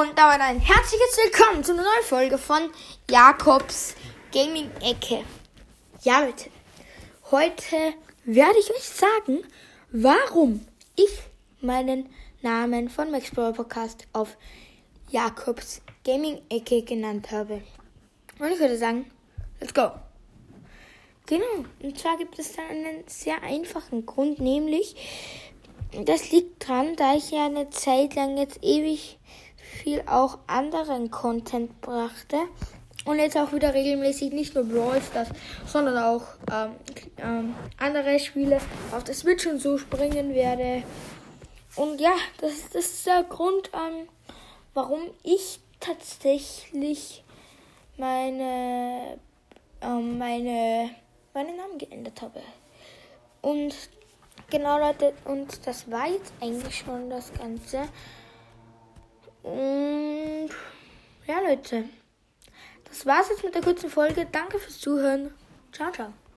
Und damit ein herzliches Willkommen zu einer neuen Folge von Jakobs Gaming Ecke. Ja, Leute, heute werde ich euch sagen, warum ich meinen Namen von Max Brawl Podcast auf Jakobs Gaming Ecke genannt habe. Und ich würde sagen, let's go. Genau, und zwar gibt es da einen sehr einfachen Grund, nämlich das liegt dran, da ich ja eine Zeit lang jetzt ewig viel auch anderen Content brachte und jetzt auch wieder regelmäßig nicht nur Brawl Stars, sondern auch ähm, ähm, andere Spiele auf der Switch und so springen werde. Und ja, das, das ist der Grund, ähm, warum ich tatsächlich meine, ähm, meine, meinen Namen geändert habe. Und genau, Leute, und das war jetzt eigentlich schon das Ganze. Und ja, Leute, das war's jetzt mit der kurzen Folge. Danke fürs Zuhören. Ciao, ciao.